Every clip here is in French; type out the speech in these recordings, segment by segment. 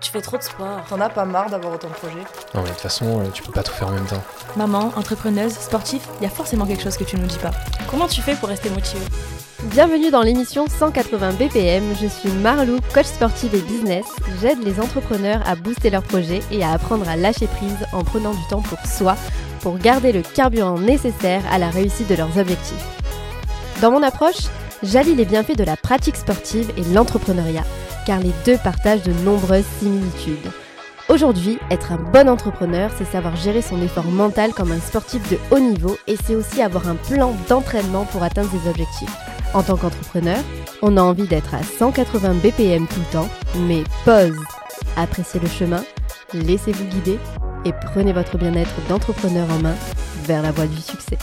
Tu fais trop de sport. T'en as pas marre d'avoir autant de projets Non mais de toute façon, euh, tu peux pas tout faire en même temps. Maman, entrepreneuse, sportif, il y a forcément quelque chose que tu nous dis pas. Comment tu fais pour rester motivée? Bienvenue dans l'émission 180 BPM, je suis Marlou, coach sportive et business. J'aide les entrepreneurs à booster leurs projets et à apprendre à lâcher prise en prenant du temps pour soi, pour garder le carburant nécessaire à la réussite de leurs objectifs. Dans mon approche, j'allie les bienfaits de la pratique sportive et l'entrepreneuriat, car les deux partagent de nombreuses similitudes. Aujourd'hui, être un bon entrepreneur, c'est savoir gérer son effort mental comme un sportif de haut niveau et c'est aussi avoir un plan d'entraînement pour atteindre ses objectifs. En tant qu'entrepreneur, on a envie d'être à 180 BPM tout le temps, mais pause. Appréciez le chemin, laissez-vous guider et prenez votre bien-être d'entrepreneur en main vers la voie du succès.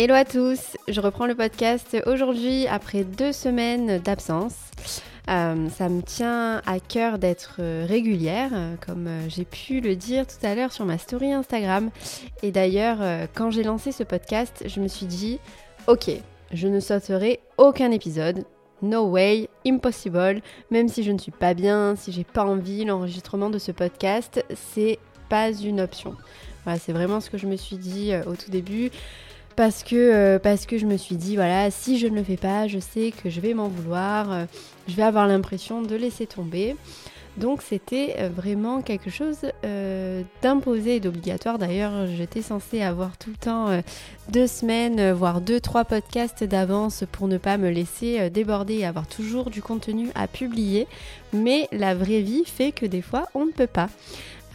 Hello à tous, je reprends le podcast aujourd'hui après deux semaines d'absence. Euh, ça me tient à cœur d'être régulière, comme j'ai pu le dire tout à l'heure sur ma story Instagram. Et d'ailleurs, quand j'ai lancé ce podcast, je me suis dit, ok, je ne sauterai aucun épisode. No way, impossible. Même si je ne suis pas bien, si j'ai pas envie, l'enregistrement de ce podcast, c'est pas une option. Voilà, c'est vraiment ce que je me suis dit au tout début parce que, euh, parce que je me suis dit, voilà, si je ne le fais pas, je sais que je vais m'en vouloir, euh, je vais avoir l'impression de laisser tomber. Donc c'était euh, vraiment quelque chose d'imposé et d'obligatoire. D'ailleurs, j'étais censée avoir tout le temps deux semaines, voire deux, trois podcasts d'avance pour ne pas me laisser déborder et avoir toujours du contenu à publier. Mais la vraie vie fait que des fois, on ne peut pas.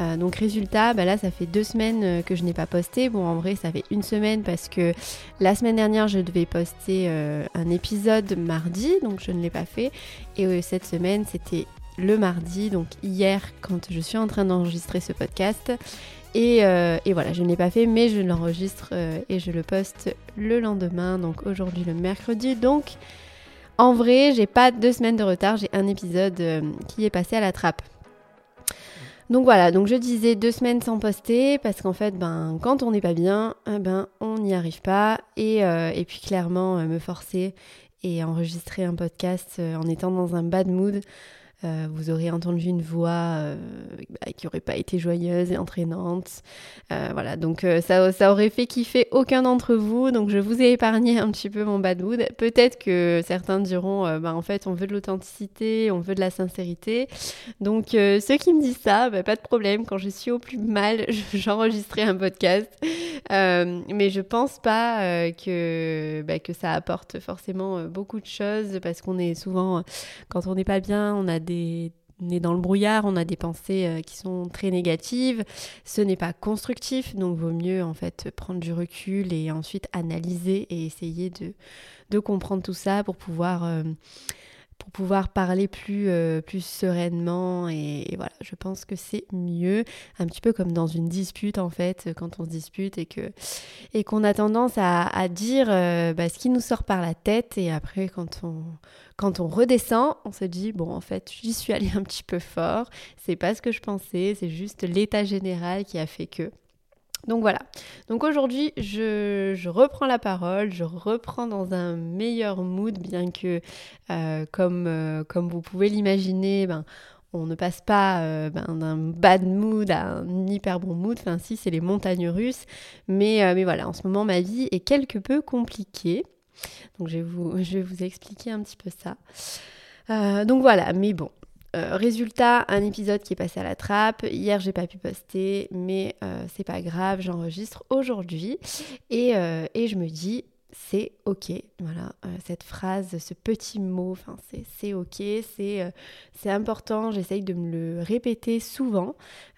Euh, donc résultat, bah là ça fait deux semaines euh, que je n'ai pas posté. Bon en vrai ça fait une semaine parce que la semaine dernière je devais poster euh, un épisode mardi, donc je ne l'ai pas fait. Et cette semaine c'était le mardi, donc hier quand je suis en train d'enregistrer ce podcast. Et, et, voilà, je ne l'ai pas fait, mais je l'enregistre et je le poste le lendemain, donc aujourd'hui le mercredi. Donc en vrai, j'ai pas deux semaines de retard, j'ai un épisode qui est passé à la trappe. Donc voilà, donc je disais deux semaines sans poster parce qu'en fait, ben, quand on n'est pas bien, eh ben, on n'y arrive pas. Et, euh, puis clairement, euh, me forcer et enregistrer un podcast euh, en étant dans un bad mood, euh, vous aurez entendu une voix euh, qui n'aurait pas été joyeuse et entraînante. Euh, voilà, donc ça, ça, aurait fait kiffer aucun d'entre vous. Donc je vous ai épargné un petit peu mon bad mood. Peut-être que certains diront, bah, en fait, on veut de l'authenticité, on veut de la sincérité. Donc ceux qui me disent ça, bah, pas de problème. Quand je suis au plus mal, j'enregistrerai un podcast. Mais je pense pas que, bah, que ça apporte forcément beaucoup de choses parce qu'on est souvent, quand on n'est pas bien, on a des on est dans le brouillard, on a des pensées euh, qui sont très négatives, ce n'est pas constructif, donc vaut mieux en fait prendre du recul et ensuite analyser et essayer de, de comprendre tout ça pour pouvoir euh, pour pouvoir parler plus, euh, plus sereinement. Et, voilà, je pense que c'est mieux, un petit peu comme dans une dispute en fait, quand on se dispute et que et qu'on a tendance à, dire euh, bah, ce qui nous sort par la tête. Et après, quand on, quand on redescend, on se dit bon, en fait, j'y suis allée un petit peu fort. C'est pas ce que je pensais, c'est juste l'état général qui a fait que. Donc voilà. Donc aujourd'hui, je, reprends la parole, je reprends dans un meilleur mood, bien que, euh, comme, euh, comme vous pouvez l'imaginer, ben, on ne passe pas euh, ben, d'un bad mood à un hyper bon mood. Enfin, si, c'est les montagnes russes. Mais, voilà, en ce moment, ma vie est quelque peu compliquée. Donc je vous, je vais vous expliquer un petit peu ça. donc voilà, mais bon, euh, résultat, un épisode qui est passé à la trappe. Hier, j'ai pas pu poster, mais euh, c'est pas grave, j'enregistre aujourd'hui. Et, euh, et, je me dis, c'est ok. Voilà, cette phrase, ce petit mot, c'est ok, c'est important. J'essaye de me le répéter souvent,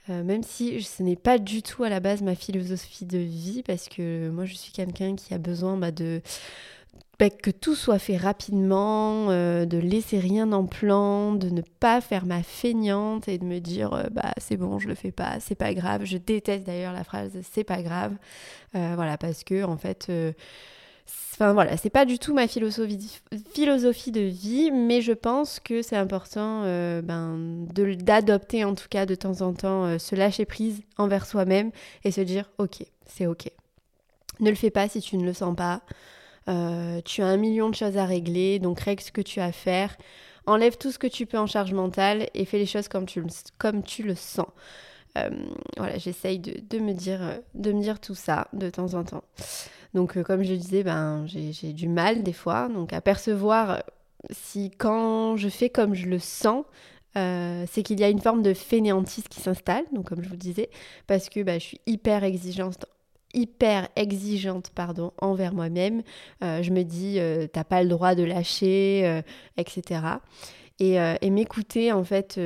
même si ce n'est pas du tout à la base ma philosophie de vie, parce que moi, je suis quelqu'un qui a besoin bah, de bah, que tout soit fait rapidement, euh, de laisser rien en plan, de ne pas faire ma feignante et de me dire euh, bah c'est bon, je le fais pas, c'est pas grave. Je déteste d'ailleurs la phrase c'est pas grave. Euh, voilà, parce que en fait Enfin voilà, c'est pas du tout ma philosophie, de vie, mais je pense que c'est important ben, d'adopter en tout cas de temps en temps ce lâcher prise envers soi-même et se dire ok, c'est ok. Ne le fais pas si tu ne le sens pas. Euh, tu as un million de choses à régler, donc règle ce que tu as à faire Enlève tout ce que tu peux en charge mentale et fais les choses comme tu le, le sens. Euh, voilà, j'essaye de, me dire, de me dire tout ça de temps en temps. Donc, comme je le disais, ben, j'ai du mal des fois donc à percevoir si quand je fais comme je le sens, euh, c'est qu'il y a une forme de fainéantise qui s'installe, donc comme je vous disais, parce que bah, je suis hyper exigeante hyper exigeante pardon envers moi-même. Euh, je me dis euh, t'as pas le droit de lâcher etc et, m'écouter en fait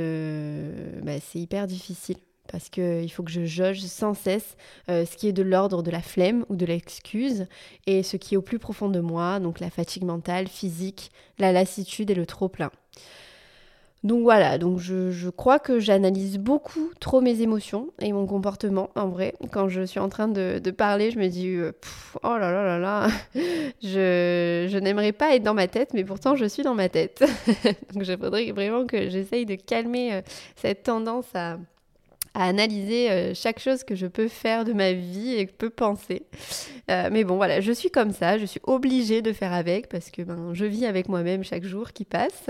bah, c'est hyper difficile. Parce qu'il faut que je jauge sans cesse ce qui est de l'ordre de la flemme ou de l'excuse et ce qui est au plus profond de moi, donc la fatigue mentale, physique, la lassitude et le trop-plein. Donc voilà, donc je, crois que j'analyse beaucoup trop mes émotions et mon comportement en vrai. Quand je suis en train de, parler, je me dis euh, oh là là là là, je, je n'aimerais pas être dans ma tête, mais pourtant je suis dans ma tête. donc il faudrait vraiment que j'essaye de calmer euh, cette tendance à, à analyser euh, chaque chose que je peux faire de ma vie et que je peux penser. Euh, mais bon, voilà, je suis comme ça, je suis obligée de faire avec parce que ben, je vis avec moi-même chaque jour qui passe.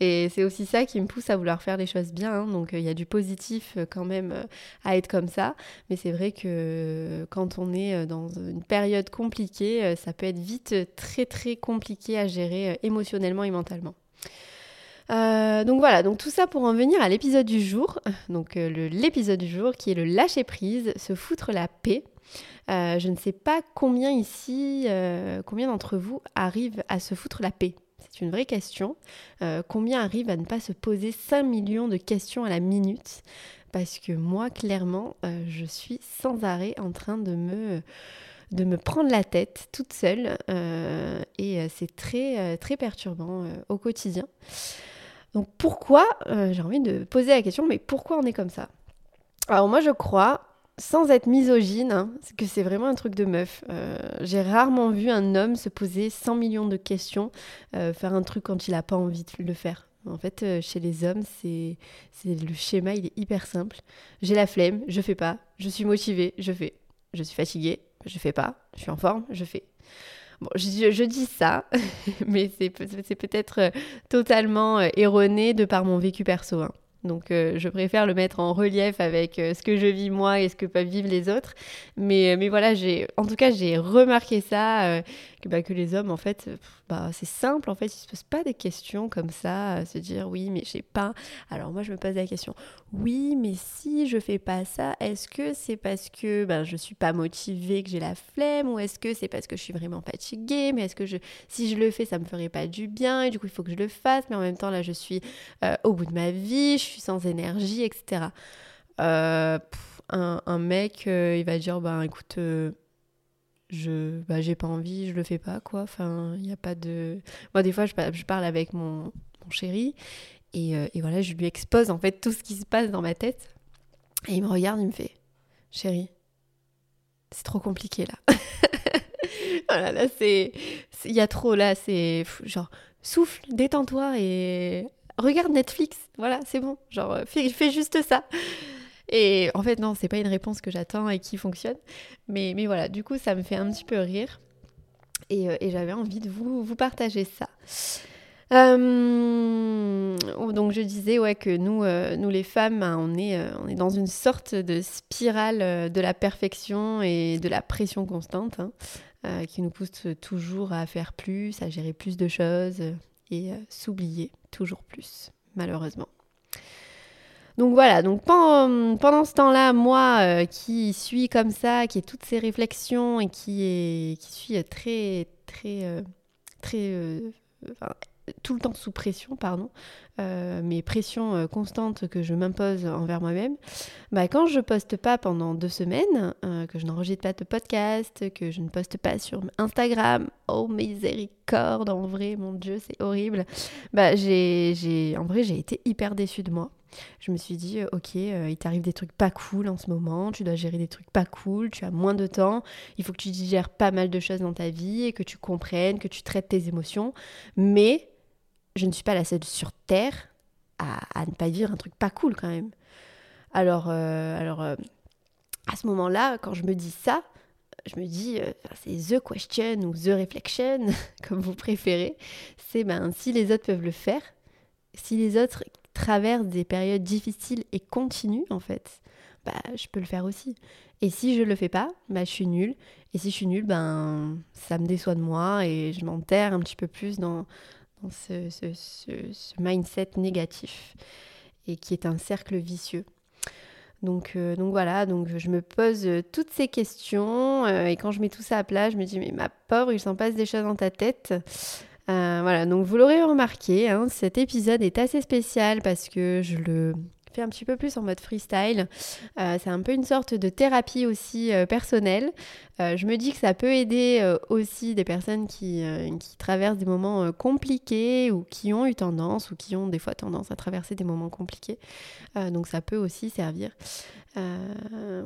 Et c'est aussi ça qui me pousse à vouloir faire les choses bien. Hein. Donc il y a du positif quand même à être comme ça. Mais c'est vrai que quand on est dans une période compliquée, ça peut être vite très très compliqué à gérer émotionnellement et mentalement. Euh, donc voilà, donc tout ça pour en venir à l'épisode du jour. Donc euh, l'épisode du jour qui est le lâcher prise, se foutre la paix. Euh, je ne sais pas combien ici, combien d'entre vous arrivent à se foutre la paix. C'est une vraie question. combien arrivent à ne pas se poser 5 millions de questions à la minute? Parce que moi, clairement, je suis sans arrêt en train de me de me prendre la tête toute seule et c'est très très perturbant au quotidien. Donc pourquoi, euh, j'ai envie de poser la question, mais pourquoi on est comme ça? Alors moi je crois, sans être misogyne, hein, que c'est vraiment un truc de meuf. Euh, j'ai rarement vu un homme se poser 100 millions de questions, euh, faire un truc quand il n'a pas envie de le faire. En fait, chez les hommes, c'est le schéma, il est hyper simple. J'ai la flemme, je fais pas. Je suis motivée, je fais. Je suis fatiguée, je fais pas. Je suis en forme, je fais. Bon, je, dis ça, mais c'est peut-être euh, totalement euh, erroné de par mon vécu perso. Hein. Donc euh, je préfère le mettre en relief avec ce que je vis moi et ce que peuvent vivre les autres. Mais, mais voilà, en tout cas, j'ai remarqué ça, que, bah, que les hommes, en fait, bah, c'est simple, en fait, ils se posent pas des questions comme ça, se dire oui, mais j'ai pas. Alors moi, je me pose la question, oui, mais si je fais pas ça, est-ce que c'est parce que ben, je suis pas motivée, que j'ai la flemme, ou est-ce que c'est parce que je suis vraiment fatiguée, mais est-ce que je, si je le fais, ça me ferait pas du bien, et du coup, il faut que je le fasse, mais en même temps, là, je suis euh, au bout de ma vie, je sans énergie, etc. Euh, un, mec, euh, il va dire, ben écoute je bah, j'ai pas envie, je le fais pas quoi. Enfin, il n'y a pas de moi des fois je, parle avec mon, mon chéri et, euh, et, voilà, je lui expose en fait tout ce qui se passe dans ma tête et il me regarde, il me fait "Chérie, c'est trop compliqué là." voilà, là c'est il y a trop là, c'est genre souffle, détends-toi et regarde Netflix. Voilà, c'est bon. Genre fais, fais juste ça. Et en fait, non, c'est pas une réponse que j'attends et qui fonctionne. Mais, mais voilà, du coup, ça me fait un petit peu rire. Et, euh, et j'avais envie de vous, vous partager ça. Euh, donc je disais ouais que nous, euh, nous les femmes, hein, on, est, on est dans une sorte de spirale de la perfection et de la pression constante hein, qui nous pousse toujours à faire plus, à gérer plus de choses et s'oublier toujours plus, malheureusement. Donc voilà, donc pendant, ce temps-là, moi euh, qui suis comme ça, qui ai toutes ces réflexions et qui, suis très, très, euh, très, euh, tout le temps sous pression, pardon, mes pressions constantes que je m'impose envers moi-même, bah, quand je poste pas pendant deux semaines, que je n'enregistre pas de podcast, que je ne poste pas sur Instagram, oh miséricorde, en vrai, mon Dieu, c'est horrible, bah, j'ai, en vrai, j'ai été hyper déçue de moi. Je me suis dit, euh, ok, euh, il t'arrive des trucs pas cool en ce moment, tu dois gérer des trucs pas cool, tu as moins de temps, il faut que tu digères pas mal de choses dans ta vie et que tu comprennes, que tu traites tes émotions. Mais je ne suis pas la seule sur Terre à, ne pas vivre un truc pas cool quand même. Alors, euh, alors à ce moment-là, quand je me dis ça, je me dis, c'est the question ou the reflection, comme vous préférez. C'est ben, si les autres peuvent le faire, si les autres traversent des périodes difficiles et continuent, en fait, bah, je peux le faire aussi. Et si je le fais pas, bah, je suis nulle. Et si je suis nulle, ben, ça me déçoit de moi et je m'enterre un petit peu plus dans, ce, mindset négatif et qui est un cercle vicieux. Donc, euh, donc voilà, donc je me pose toutes ces questions euh, et quand je mets tout ça à plat, je me dis mais ma pauvre, il s'en passe des choses dans ta tête. Euh, voilà, donc vous l'aurez remarqué, hein, cet épisode est assez spécial parce que je le un petit peu plus en mode freestyle. Euh, c'est un peu une sorte de thérapie aussi euh, personnelle. Euh, je me dis que ça peut aider aussi des personnes qui, qui traversent des moments compliqués ou qui ont eu tendance ou qui ont des fois tendance à traverser des moments compliqués. donc ça peut aussi servir.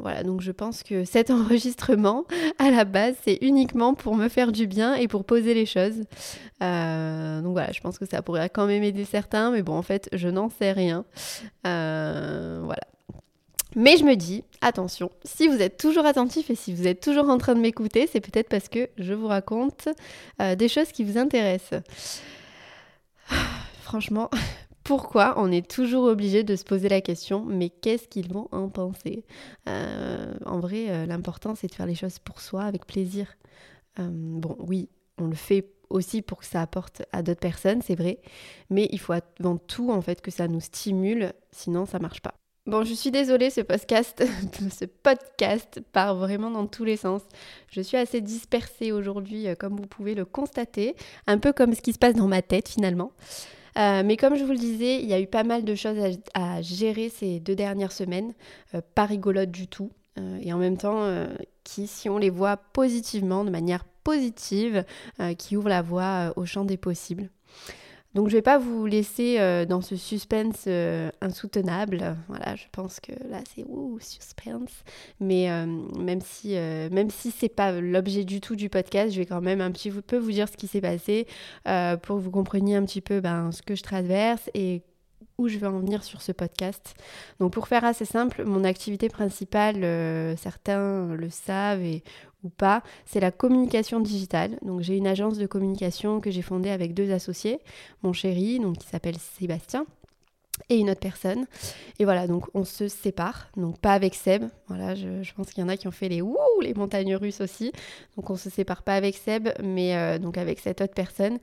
Voilà, donc je pense que cet enregistrement, à la base, c'est uniquement pour me faire du bien et pour poser les choses. donc voilà, je pense que ça pourrait quand même aider certains, mais bon, en fait, je n'en sais rien. Euh, voilà. Mais je me dis, attention, si vous êtes toujours attentif et si vous êtes toujours en train de m'écouter, c'est peut-être parce que je vous raconte euh, des choses qui vous intéressent. Franchement, pourquoi on est toujours obligé de se poser la question, mais qu'est-ce qu'ils vont en penser? Euh, En vrai, l'important, c'est de faire les choses pour soi, avec plaisir. bon, oui, on le fait aussi pour que ça apporte à d'autres personnes, c'est vrai. Mais il faut avant tout en fait que ça nous stimule, sinon ça marche pas. Bon, je suis désolée, ce podcast, ce podcast part vraiment dans tous les sens. Je suis assez dispersée aujourd'hui, euh, comme vous pouvez le constater, un peu comme ce qui se passe dans ma tête finalement. Euh, mais comme je vous le disais, il y a eu pas mal de choses à, gérer ces deux dernières semaines, euh, pas rigolotes du tout, et en même temps qui, si on les voit positivement, de manière positive euh, qui ouvre la voie euh, au champ des possibles. Donc je vais pas vous laisser euh, dans ce suspense insoutenable. Voilà, je pense que là c'est ouh suspense. Mais même si même si c'est pas l'objet du tout du podcast, je vais quand même un petit peu vous dire ce qui s'est passé pour que vous compreniez un petit peu ben, ce que je traverse et où je veux en venir sur ce podcast. Donc pour faire assez simple, mon activité principale, certains le savent et ou pas, c'est la communication digitale. Donc j'ai une agence de communication que j'ai fondée avec deux associés, mon chéri, donc qui s'appelle Sébastien, et une autre personne. Et voilà, donc on se sépare, donc pas avec Seb. Voilà, je, pense qu'il y en a qui ont fait les ouh, les montagnes russes aussi. Donc on se sépare pas avec Seb, mais euh, donc avec cette autre personne.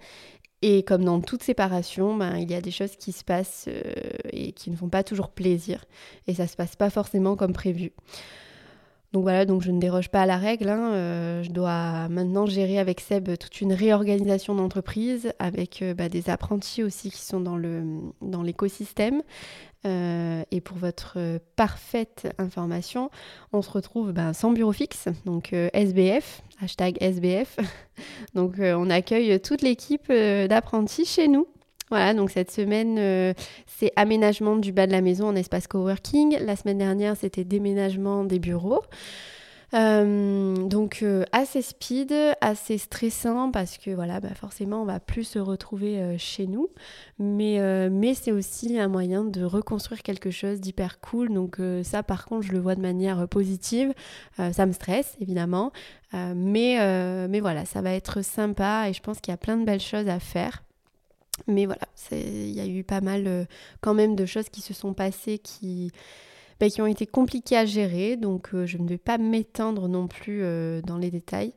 Et comme dans toute séparation, ben, il y a des choses qui se passent euh, et qui ne font pas toujours plaisir. Et ça se passe pas forcément comme prévu. Donc voilà, donc je ne déroge pas à la règle. Hein. Euh, je dois maintenant gérer avec Seb toute une réorganisation d'entreprise, avec euh, bah, des apprentis aussi qui sont dans, le, dans l'écosystème. Euh, et pour votre parfaite information, on se retrouve bah, sans bureau fixe, donc SBF, hashtag SBF. donc on accueille toute l'équipe d'apprentis chez nous. Voilà, donc cette semaine, euh, c'est aménagement du bas de la maison en espace coworking. La semaine dernière, c'était déménagement des bureaux. Euh, donc euh, assez speed, assez stressant parce que voilà, bah forcément on va plus se retrouver chez nous, mais, mais c'est aussi un moyen de reconstruire quelque chose d'hyper cool. Donc ça par contre je le vois de manière positive. ça me stresse évidemment, mais, mais voilà, ça va être sympa et je pense qu'il y a plein de belles choses à faire. Mais voilà, il y a eu pas mal euh, quand même de choses qui se sont passées qui, bah, qui ont été compliquées à gérer. Donc euh, je ne vais pas m'étendre non plus euh, dans les détails.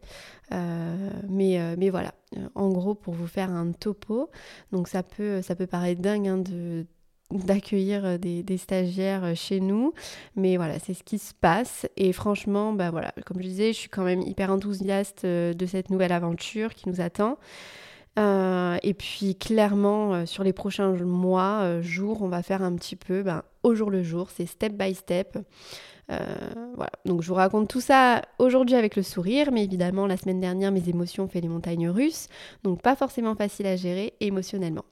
mais, mais voilà, en gros pour vous faire un topo, donc ça peut, ça peut paraître dingue hein, de d'accueillir des, des, stagiaires chez nous. Mais voilà, c'est ce qui se passe. Et franchement, bah voilà, comme je disais, je suis quand même hyper enthousiaste de cette nouvelle aventure qui nous attend. Euh, et puis clairement, euh, sur les prochains mois, euh, jours, on va faire un petit peu ben, au jour le jour, c'est step by step. voilà, donc je vous raconte tout ça aujourd'hui avec le sourire, mais évidemment la semaine dernière mes émotions ont fait les montagnes russes, donc pas forcément facile à gérer émotionnellement.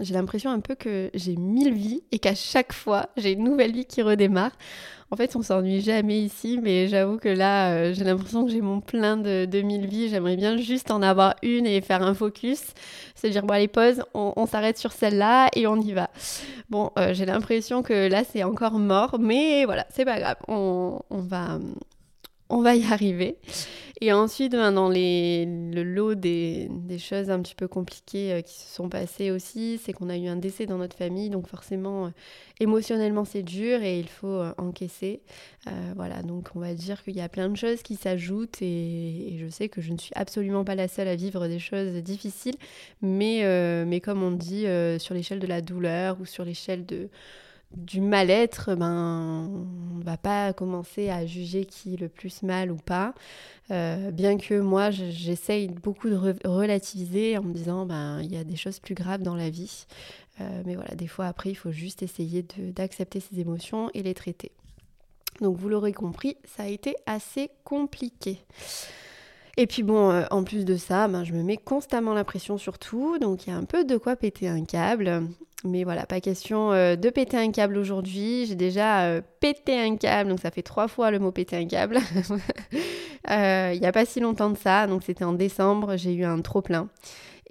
J'ai l'impression un peu que j'ai mille vies et qu'à chaque fois j'ai une nouvelle vie qui redémarre. En fait, on s'ennuie jamais ici, mais j'avoue que là, euh, j'ai l'impression que j'ai mon plein de, de mille vies. J'aimerais bien juste en avoir une et faire un focus. Se dire, bon, allez, pause, on, s'arrête sur celle-là et on y va. Bon, euh, j'ai l'impression que là, c'est encore mort, mais voilà, c'est pas grave. On, va, on va y arriver. Et ensuite, ben, dans le lot des, choses un petit peu compliquées euh, qui se sont passées aussi, c'est qu'on a eu un décès dans notre famille, donc forcément, euh, émotionnellement, c'est dur et il faut euh, encaisser. voilà, donc on va dire qu'il y a plein de choses qui s'ajoutent et, et, je sais que je ne suis absolument pas la seule à vivre des choses difficiles, mais, mais comme on dit, sur l'échelle de la douleur ou sur l'échelle de du mal-être, ben, on ne va pas commencer à juger qui est le plus mal ou pas. Euh, bien que moi, j'essaye beaucoup de relativiser en me disant, ben, il y a des choses plus graves dans la vie. Euh, mais voilà, des fois après, il faut juste essayer d'accepter ses émotions et les traiter. Donc vous l'aurez compris, ça a été assez compliqué. Et puis bon, euh, en plus de ça, ben, je me mets constamment la pression sur tout, donc il y a un peu de quoi péter un câble. Mais voilà, pas question euh, de péter un câble aujourd'hui. J'ai déjà euh, pété un câble, donc ça fait trois fois le mot péter un câble. Il n'y a pas si longtemps de ça, donc c'était en décembre, j'ai eu un trop plein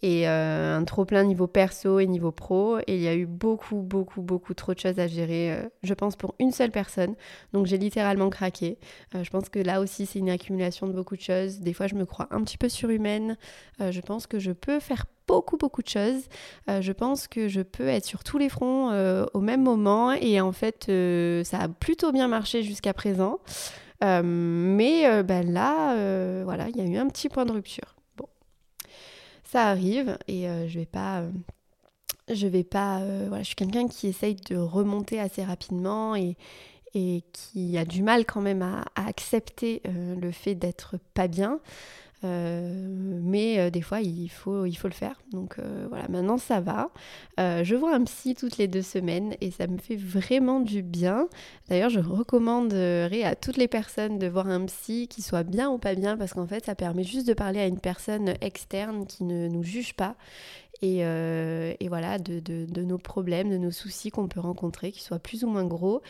et euh, un trop plein niveau perso et niveau pro. Et il y a eu beaucoup, beaucoup, beaucoup trop de choses à gérer, euh, je pense, pour une seule personne. Donc j'ai littéralement craqué. Euh, je pense que là aussi, c'est une accumulation de beaucoup de choses. Des fois, je me crois un petit peu surhumaine. je pense que je peux faire beaucoup, beaucoup de choses. je pense que je peux être sur tous les fronts au même moment. Et en fait, ça a plutôt bien marché jusqu'à présent. mais ben là, voilà, il y a eu un petit point de rupture ça arrive et euh, je vais pas euh, je vais pas euh, voilà je suis quelqu'un qui essaye de remonter assez rapidement et, et qui a du mal quand même à, accepter le fait d'être pas bien mais des fois il faut, il faut le faire. Donc voilà maintenant ça va. Je vois un psy toutes les deux semaines et ça me fait vraiment du bien. D'ailleurs je recommanderais à toutes les personnes de voir un psy qui soit bien ou pas bien parce qu'en fait ça permet juste de parler à une personne externe qui ne nous juge pas euh, et, voilà, de, nos problèmes, de nos soucis qu'on peut rencontrer, qui soient plus ou moins gros.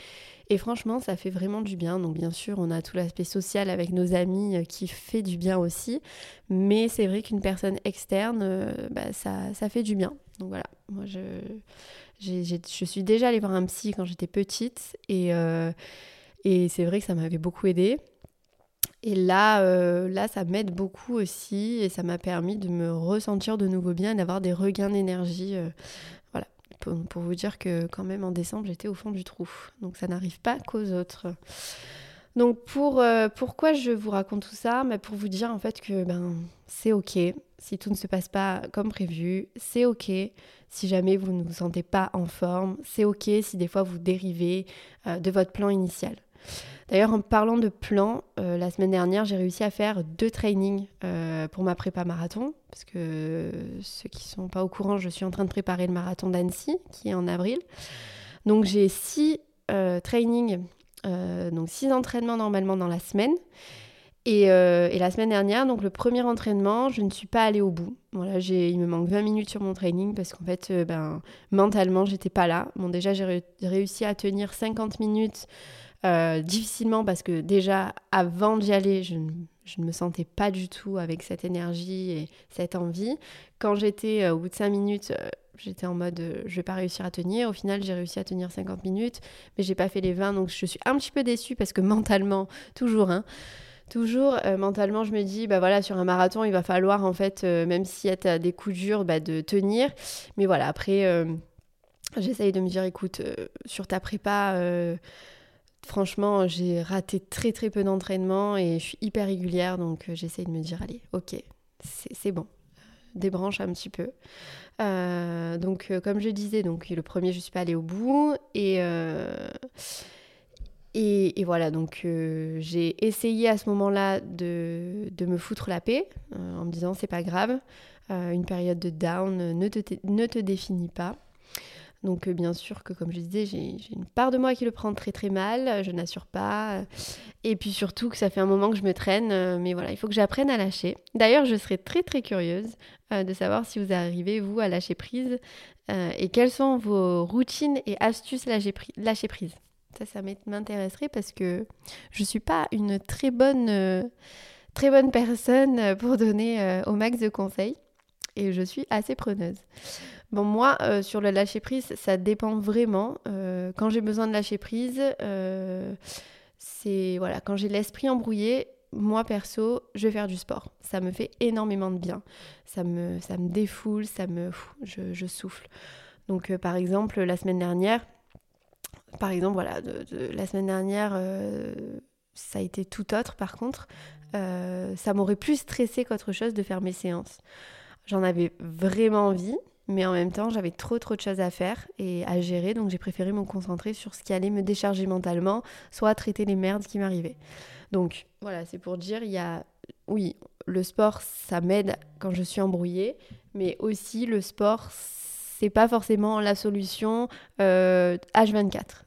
Et franchement, ça fait vraiment du bien. Donc bien sûr, on a tout l'aspect social avec nos amis euh, qui fait du bien aussi. Mais c'est vrai qu'une personne externe, euh, bah, ça, ça, fait du bien. Donc voilà, moi je, je suis déjà allée voir un psy quand j'étais petite. Et, et c'est vrai que ça m'avait beaucoup aidé. Et là, euh, là ça m'aide beaucoup aussi et ça m'a permis de me ressentir de nouveau bien et d'avoir des regains d'énergie. Euh, voilà, pour, vous dire que quand même en décembre, j'étais au fond du trou. Donc ça n'arrive pas qu'aux autres. Donc pour, euh, pourquoi je vous raconte tout ça? Bah, Pour vous dire en fait que ben, c'est ok si tout ne se passe pas comme prévu. C'est ok si jamais vous ne vous sentez pas en forme. C'est ok si des fois vous dérivez de votre plan initial. D'ailleurs, en parlant de plan, euh, la semaine dernière, j'ai réussi à faire deux trainings euh, pour ma prépa marathon. Parce que ceux qui ne sont pas au courant, je suis en train de préparer le marathon d'Annecy, qui est en avril. Donc j'ai six euh, trainings, donc six entraînements normalement dans la semaine. Et, la semaine dernière, donc le premier entraînement, je ne suis pas allée au bout. Il me manque 20 minutes sur mon training parce qu'en fait, ben, mentalement, j'étais pas là. Bon, déjà, j'ai réussi à tenir 50 minutes euh, difficilement parce que déjà avant d'y aller, je, ne me sentais pas du tout avec cette énergie et cette envie. Quand j'étais euh, au bout de 5 minutes, euh, j'étais en mode je vais pas réussir à tenir. Au final, j'ai réussi à tenir 50 minutes, mais j'ai pas fait les 20 donc je suis un petit peu déçue parce que mentalement, toujours, hein, toujours mentalement, je me dis bah voilà, sur un marathon, il va falloir en fait, même s'il y a des coups durs, bah, de tenir. Mais voilà, après, j'essaye de me dire écoute, sur ta prépa Franchement, j'ai raté très très peu d'entraînement et je suis hyper régulière, donc euh, j'essaye de me dire, allez, ok, c'est bon, débranche un petit peu. Euh, donc, euh, comme je disais, donc le premier, je ne suis pas allée au bout et, voilà, donc j'ai essayé à ce moment-là de, de, me foutre la paix en me disant, c'est pas grave, une période de down ne te définit pas. Donc euh, bien sûr que comme je disais, j'ai une part de moi qui le prend très très mal, je n'assure pas. Et puis surtout que ça fait un moment que je me traîne, euh, mais voilà, il faut que j'apprenne à lâcher. D'ailleurs, je serais très très curieuse euh, de savoir si vous arrivez, vous, à lâcher prise et quelles sont vos routines et astuces lâcher, lâcher prise? Ça, ça m'intéresserait parce que je ne suis pas une très bonne, très bonne personne pour donner au max de conseils et je suis assez preneuse. Bon, moi, euh, sur le lâcher prise, ça dépend vraiment. Euh, quand j'ai besoin de lâcher prise, euh, c'est voilà, quand j'ai l'esprit embrouillé, moi perso, je vais faire du sport. Ça me fait énormément de bien. Ça me, ça me défoule, ça me, je, souffle. Donc par exemple, la semaine dernière, par exemple, voilà, la semaine dernière, ça a été tout autre par contre. Ça m'aurait plus stressé qu'autre chose de faire mes séances. J'en avais vraiment envie, mais en même temps, j'avais trop trop de choses à faire et à gérer, donc j'ai préféré me concentrer sur ce qui allait me décharger mentalement, soit traiter les merdes qui m'arrivaient. Donc voilà, c'est pour dire, il y a, oui, le sport, ça m'aide quand je suis embrouillée, mais aussi le sport, c'est pas forcément la solution H24. Euh,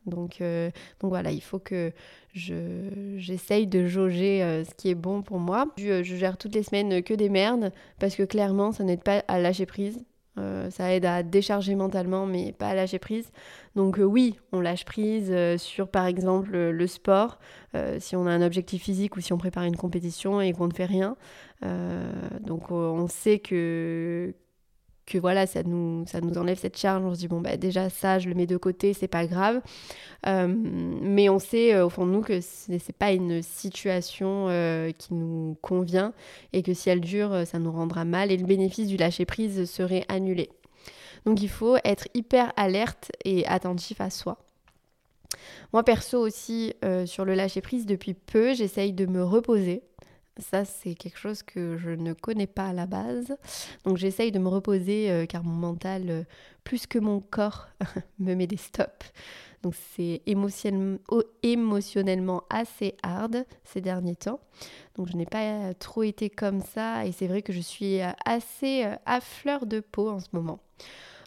donc, euh, donc voilà, il faut que j'essaye de jauger euh, ce qui est bon pour moi. Je, je, gère toutes les semaines que des merdes parce que clairement, ça n'aide pas à lâcher prise. Euh, ça aide à décharger mentalement, mais pas à lâcher prise. Donc euh, oui, on lâche prise euh, sur par exemple le sport, si on a un objectif physique ou si on prépare une compétition et qu'on ne fait rien. donc on sait que, que voilà, ça nous, ça nous enlève cette charge. On se dit, bon, bah, déjà, ça, je le mets de côté, c'est pas grave. Euh, mais on sait euh, au fond de nous que ce n'est pas une situation euh, qui nous convient et que si elle dure, ça nous rendra mal et le bénéfice du lâcher-prise serait annulé. Donc il faut être hyper alerte et attentif à soi. Moi perso aussi, sur le lâcher-prise, depuis peu, j'essaye de me reposer. Ça, c'est quelque chose que je ne connais pas à la base. Donc j'essaye de me reposer euh, car mon mental, euh, plus que mon corps, me met des stops. Donc c'est émotionnellement assez hard ces derniers temps. Donc je n'ai pas trop été comme ça et c'est vrai que je suis assez euh, à fleur de peau en ce moment.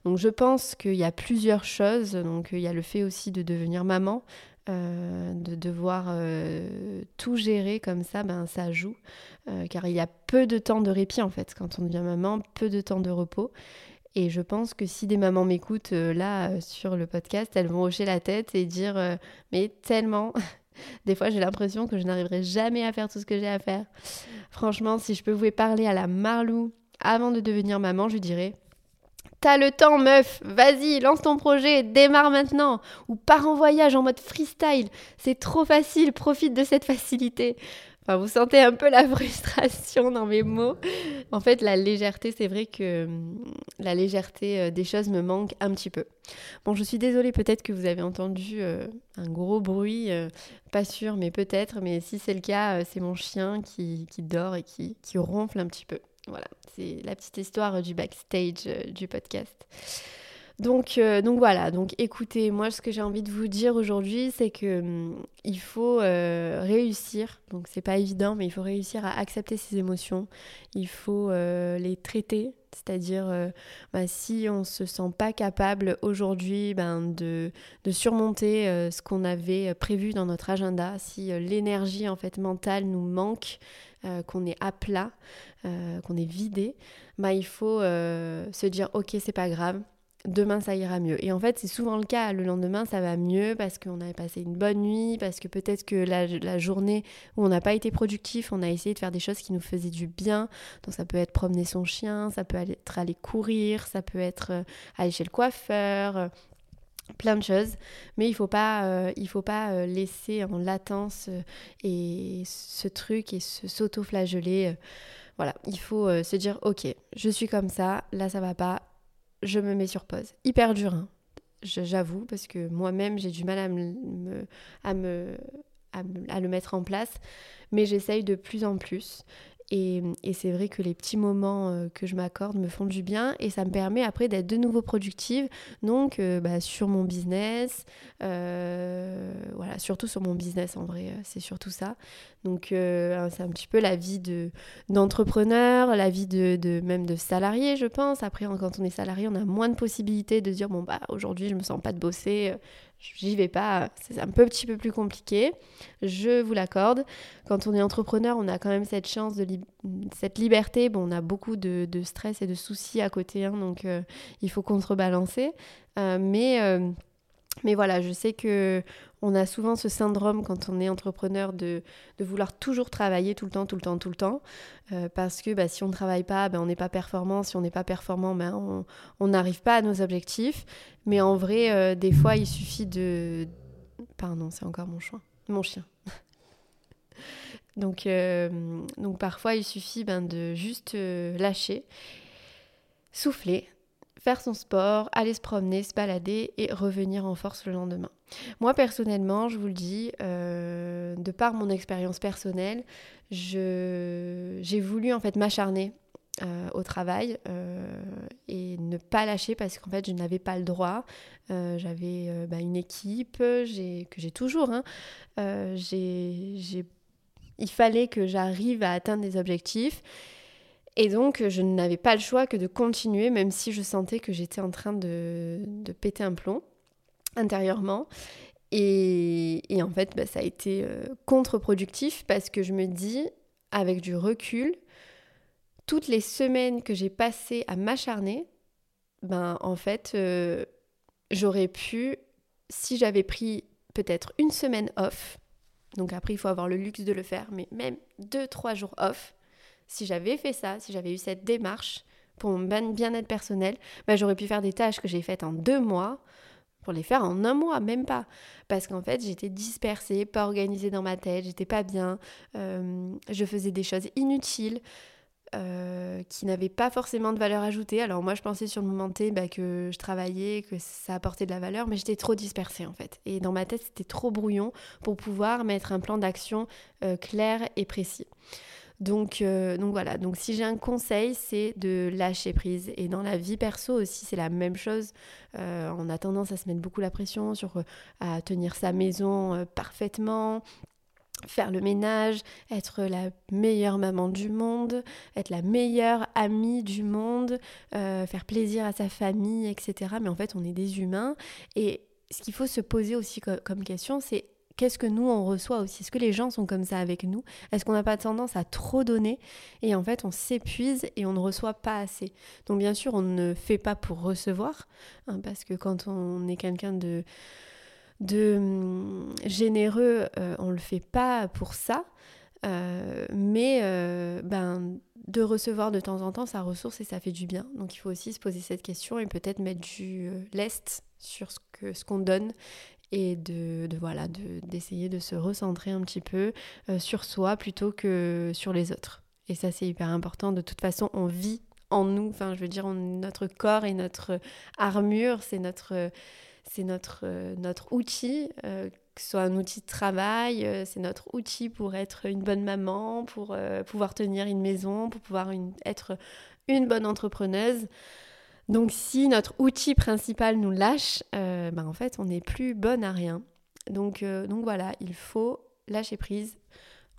Donc je pense qu'il y a plusieurs choses. Donc il y a le fait aussi de devenir maman. Euh, de devoir euh, tout gérer comme ça, ben, ça joue. Euh, car il y a peu de temps de répit en fait quand on devient maman, peu de temps de repos. Et je pense que si des mamans m'écoutent là sur le podcast, elles vont hocher la tête et dire Mais tellement Des fois, j'ai l'impression que je n'arriverai jamais à faire tout ce que j'ai à faire. Franchement, si je pouvais parler à la Marlou avant de devenir maman, je dirais T'as le temps, meuf, vas-y, lance ton projet, démarre maintenant. Ou pars en voyage en mode freestyle. C'est trop facile, profite de cette facilité. Enfin, vous sentez un peu la frustration dans mes mots. En fait, la légèreté, c'est vrai que hum, la légèreté euh, des choses me manque un petit peu. Bon, je suis désolée, peut-être que vous avez entendu euh, un gros bruit, euh, pas sûr, mais peut-être. Mais si c'est le cas, c'est mon chien qui, dort et qui ronfle un petit peu. Voilà, c'est la petite histoire du backstage euh, du podcast. Donc, euh, donc voilà, donc écoutez, moi ce que j'ai envie de vous dire aujourd'hui, c'est que hum, il faut euh, réussir. Donc c'est pas évident, mais il faut réussir à accepter ses émotions. Il faut les traiter, c'est-à-dire bah, si on se sent pas capable aujourd'hui ben, de, de, surmonter ce qu'on avait prévu dans notre agenda, si l'énergie en fait mentale nous manque, euh, qu'on est à plat, euh, qu'on est vidé, bah, il faut euh, se dire ok c'est pas grave, demain ça ira mieux. Et en fait, c'est souvent le cas. Le lendemain, ça va mieux parce qu'on avait passé une bonne nuit, parce que peut-être que la, journée où on n'a pas été productif, on a essayé de faire des choses qui nous faisaient du bien. Donc ça peut être promener son chien, ça peut être aller courir, ça peut être aller chez le coiffeur, plein de choses, mais il faut pas, euh, il faut pas euh, laisser en latence euh, et ce truc et s'auto-flageller. voilà, il faut se dire ok, je suis comme ça, là ça va pas, je me mets sur pause. Hyper dur, hein, j'avoue, parce que moi-même j'ai du mal à me, à me, à le mettre en place, mais j'essaye de plus en plus. Et, c'est vrai que les petits moments euh, que je m'accorde me font du bien et ça me permet après d'être de nouveau productive. Donc euh, bah, sur mon business, euh, voilà, surtout sur mon business en vrai, c'est surtout ça. Donc c'est un petit peu la vie de, d'entrepreneur, la vie de, de, même de salarié, je pense. Après, quand on est salarié, on a moins de possibilités de dire bon bah aujourd'hui je me sens pas de bosser, j'y vais pas, c'est un peu, petit peu plus compliqué, je vous l'accorde. Quand on est entrepreneur, on a quand même cette chance, de cette liberté. Bon, on a beaucoup de, stress et de soucis à côté, hein, donc euh, il faut contrebalancer. Euh, mais, euh, mais voilà, je sais que on a souvent ce syndrome quand on est entrepreneur de, vouloir toujours travailler tout le temps, tout le temps, tout le temps. Euh, parce que bah, si on ne travaille pas, ben, on n'est pas performant. Si on n'est pas performant, ben, on n'arrive pas à nos objectifs. Mais en vrai, euh, des fois, il suffit de... Pardon, c'est encore mon chien. Mon chien. Donc, donc parfois, il suffit ben, de juste lâcher, souffler, faire son sport, aller se promener, se balader et revenir en force le lendemain. Moi personnellement, je vous le dis, euh, de par mon expérience personnelle, j'ai voulu en fait m'acharner euh, au travail euh, et ne pas lâcher parce qu'en fait je n'avais pas le droit. J'avais bah, une équipe que j'ai toujours. Hein. il fallait que j'arrive à atteindre des objectifs. Et donc, je n'avais pas le choix que de continuer, même si je sentais que j'étais en train de, péter un plomb intérieurement. Et, en fait, bah, ça a été euh, contre-productif parce que je me dis, avec du recul, toutes les semaines que j'ai passées à m'acharner, ben en fait, euh, j'aurais pu, si j'avais pris peut-être une semaine off, donc après il faut avoir le luxe de le faire, mais même deux, trois jours off, si j'avais fait ça, si j'avais eu cette démarche pour mon bien-être personnel, bah, j'aurais pu faire des tâches que j'ai faites en deux mois pour les faire en un mois, même pas. Parce qu'en fait, j'étais dispersée, pas organisée dans ma tête, j'étais pas bien, euh, je faisais des choses inutiles. Euh, qui n'avaient pas forcément de valeur ajoutée. Alors moi je pensais sur le moment T bah, que je travaillais, que ça apportait de la valeur, mais j'étais trop dispersée en fait. Et dans ma tête c'était trop brouillon pour pouvoir mettre un plan d'action euh, clair et précis. Donc, euh, donc voilà, donc si j'ai un conseil, c'est de lâcher prise. Et dans la vie perso aussi, c'est la même chose. Euh, on a tendance à se mettre beaucoup la pression sur euh, à tenir sa maison parfaitement, faire le ménage, être la meilleure maman du monde, être la meilleure amie du monde, faire plaisir à sa famille, etc. Mais en fait, on est des humains. Et ce qu'il faut se poser aussi comme question, c'est qu'est-ce que nous on reçoit aussi? Est-ce que les gens sont comme ça avec nous? Est-ce qu'on n'a pas tendance à trop donner? Et en fait on s'épuise et on ne reçoit pas assez. Donc bien sûr on ne fait pas pour recevoir hein, parce que quand on est quelqu'un de hum, généreux, euh, on le fait pas pour ça, euh, mais euh, ben de recevoir de temps en temps sa ressource et ça fait du bien. Donc il faut aussi se poser cette question et peut-être mettre du lest sur ce qu'on donne et de, de voilà d'essayer de, se recentrer un petit peu euh, sur soi plutôt que sur les autres. Et ça c'est hyper important. De toute façon, on vit en nous. Enfin, je veux dire, notre corps et notre armure, c'est notre c'est notre notre outil. Euh, que ce soit un outil de travail, euh, c'est notre outil pour être une bonne maman, pour pouvoir tenir une maison, pour pouvoir être une bonne entrepreneuse. Donc si notre outil principal nous lâche, euh, ben, en fait on n'est plus bonne à rien. Donc, euh, donc voilà, il faut lâcher prise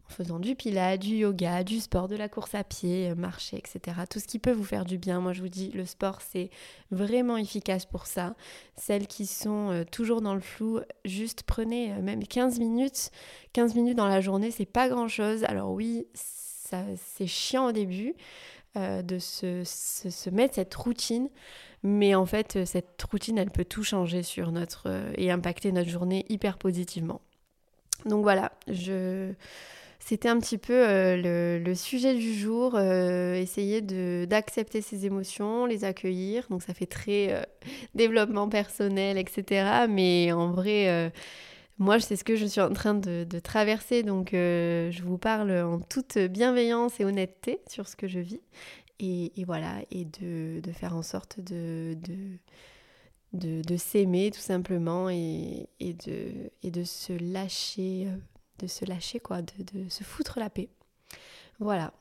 en faisant du pilates, du yoga, du sport, de la course à pied, euh, marcher, etc. Tout ce qui peut vous faire du bien. Moi je vous dis, le sport c'est vraiment efficace pour ça. Celles qui sont toujours dans le flou, juste prenez même 15 minutes. 15 minutes dans la journée, c'est pas grand chose. Alors oui, c'est chiant au début. Euh, de se, se, mettre cette routine. Mais en fait, euh, cette routine, elle peut tout changer sur notre euh, et impacter notre journée hyper positivement. Donc voilà, je c'était un petit peu le, sujet du jour, essayer d'accepter ses émotions, les accueillir. Donc ça fait très développement personnel, etc. Mais en vrai, moi, c'est ce que je suis en train de, traverser, donc euh, je vous parle en toute bienveillance et honnêteté sur ce que je vis. Et, voilà, et de, faire en sorte de, s'aimer tout simplement et, de, se lâcher, de se lâcher quoi, de, se foutre la paix. Voilà.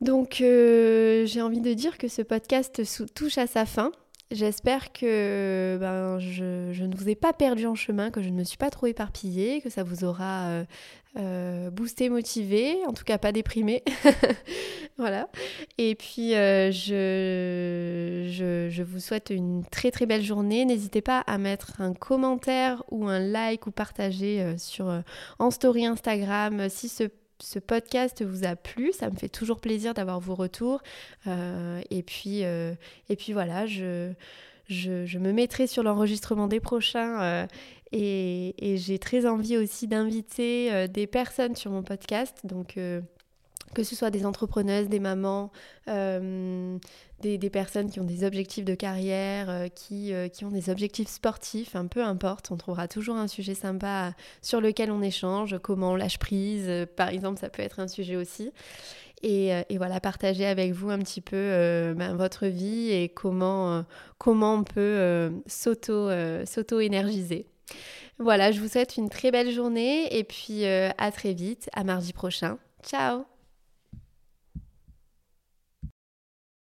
Donc euh, j'ai envie de dire que ce podcast touche à sa fin. J'espère que ben, je, ne vous ai pas perdu en chemin, que je ne me suis pas trop éparpillée, que ça vous aura euh, euh, boosté, motivé, en tout cas pas déprimé. voilà. Et puis euh, je, je, je, vous souhaite une très très belle journée. N'hésitez pas à mettre un commentaire ou un like ou partager sur, en story Instagram si ce ce podcast vous a plu. Ça me fait toujours plaisir d'avoir vos retours. Euh, et, puis, euh, et puis voilà, je, je, me mettrai sur l'enregistrement des prochains. Euh, et, et j'ai très envie aussi d'inviter des personnes sur mon podcast. Donc que ce soit des entrepreneuses, des mamans, des, personnes qui ont des objectifs de carrière, qui, qui, ont des objectifs sportifs, un peu importe, on trouvera toujours un sujet sympa sur lequel on échange, comment on lâche prise, par exemple, ça peut être un sujet aussi. Euh, et, voilà, partager avec vous un petit peu euh, ben, votre vie et comment, euh, comment on peut s'auto-énergiser. voilà, je vous souhaite une très belle journée et puis à très vite, à mardi prochain. Ciao